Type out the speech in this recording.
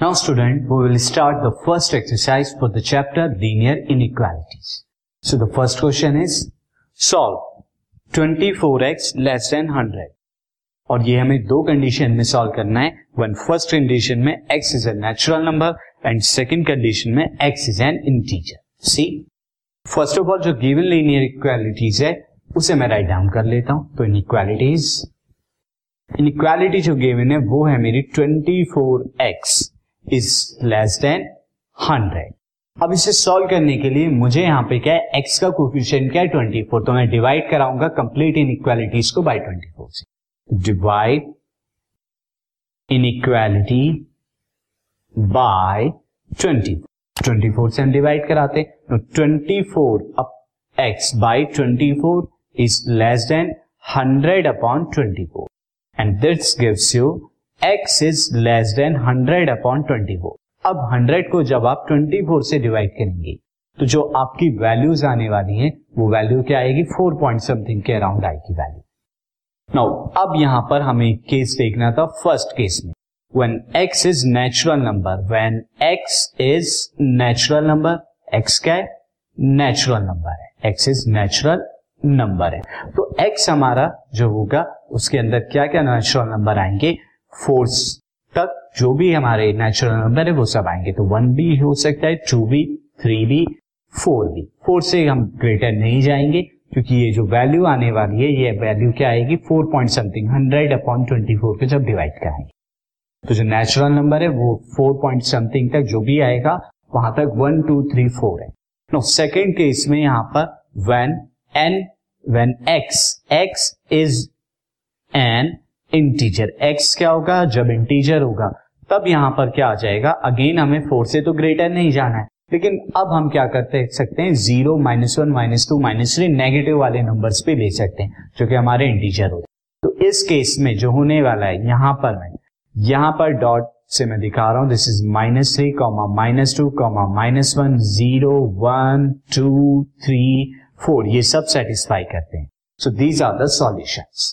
Now student, we will start the first exercise for the chapter linear inequalities. So the first question is solve 24x less than 100. और ये हमें दो condition में solve करना है। One first condition में x is a natural number and second condition में x is an integer see first of all जो गिवन लीनियर इक्वालिटीज है उसे मैं राइट डाउन कर लेता हूँ। तो इन इक्वालिटीज इन इक्वालिटी जो गिवन है वो है मेरी 24x इज़ लेस देन 100 अब इसे सॉल्व करने के लिए मुझे यहाँ पे क्या है? एक्स का कोफिशिएंट क्या है? 24 तो मैं डिवाइड कराऊँगा कंप्लीट इनइक्वालिटीज को बाई ट्वेंटी फोर से। डिवाइड इन इक्वालिटी बाय 20 24 से हम डिवाइड कराते तो 24 up x by 24 is less than 100 upon 24 and this gives you x is less than 100 upon 24 अब 100 को जब आप 24 से डिवाइड करेंगे तो जो आपकी वैल्यूज़ आने वाली है, वो वैल्यू क्या आएगी? 4 पॉइंट समथिंग के अराउंड आएगी वैल्यू नाउ अब यहाँ पर हमें केस देखना था फ़र्स्ट केस में. When x is natural number, when x is natural number, x क्या है? नेचुरल नंबर है. X इज़ नेचुरल नंबर है. तो x हमारा जो होगा, उसके अंदर क्या क्या नेचुरल नंबर आएँगे? फोर्स तक जो भी हमारे नेचुरल नंबर है, वो सब आएँगे। तो वन भी हो सकता है टू भी थ्री भी फोर भी। फोर से हम ग्रेटर नहीं जाएँगे, क्योंकि ये जो वैल्यू आने वाली है, ये वैल्यू क्या आएगी? Four point something hundred upon twenty four पे जब डिवाइड कराएँगे। तो जो नेचुरल नंबर है, वो फोर पॉइंट समथिंग तक जो भी आएगा, वहाँ तक वन टू थ्री फोर है। नो सेकेंड केस में यहाँ पर when an when x x is an integer x क्या होगा? जब इंटीजर होगा, तब यहाँ पर क्या आ जाएगा? अगेन हमें फोर से तो ग्रेटर नहीं जाना है। लेकिन अब हम क्या करते सकते हैं? Zero minus one minus two minus three negative वाले नंबर्स पे ले सकते हैं, जो कि हमारे इंटीजर होते हैं। तो इस केस में जो होने वाला है, यहाँ पर मैं, यहाँ पर डॉट से मैं दिखा रहा हूँ। This is minus three comma minus two comma minus one zero one two three four ये सब सेटिस्फाई करते हैं। So these are the solutions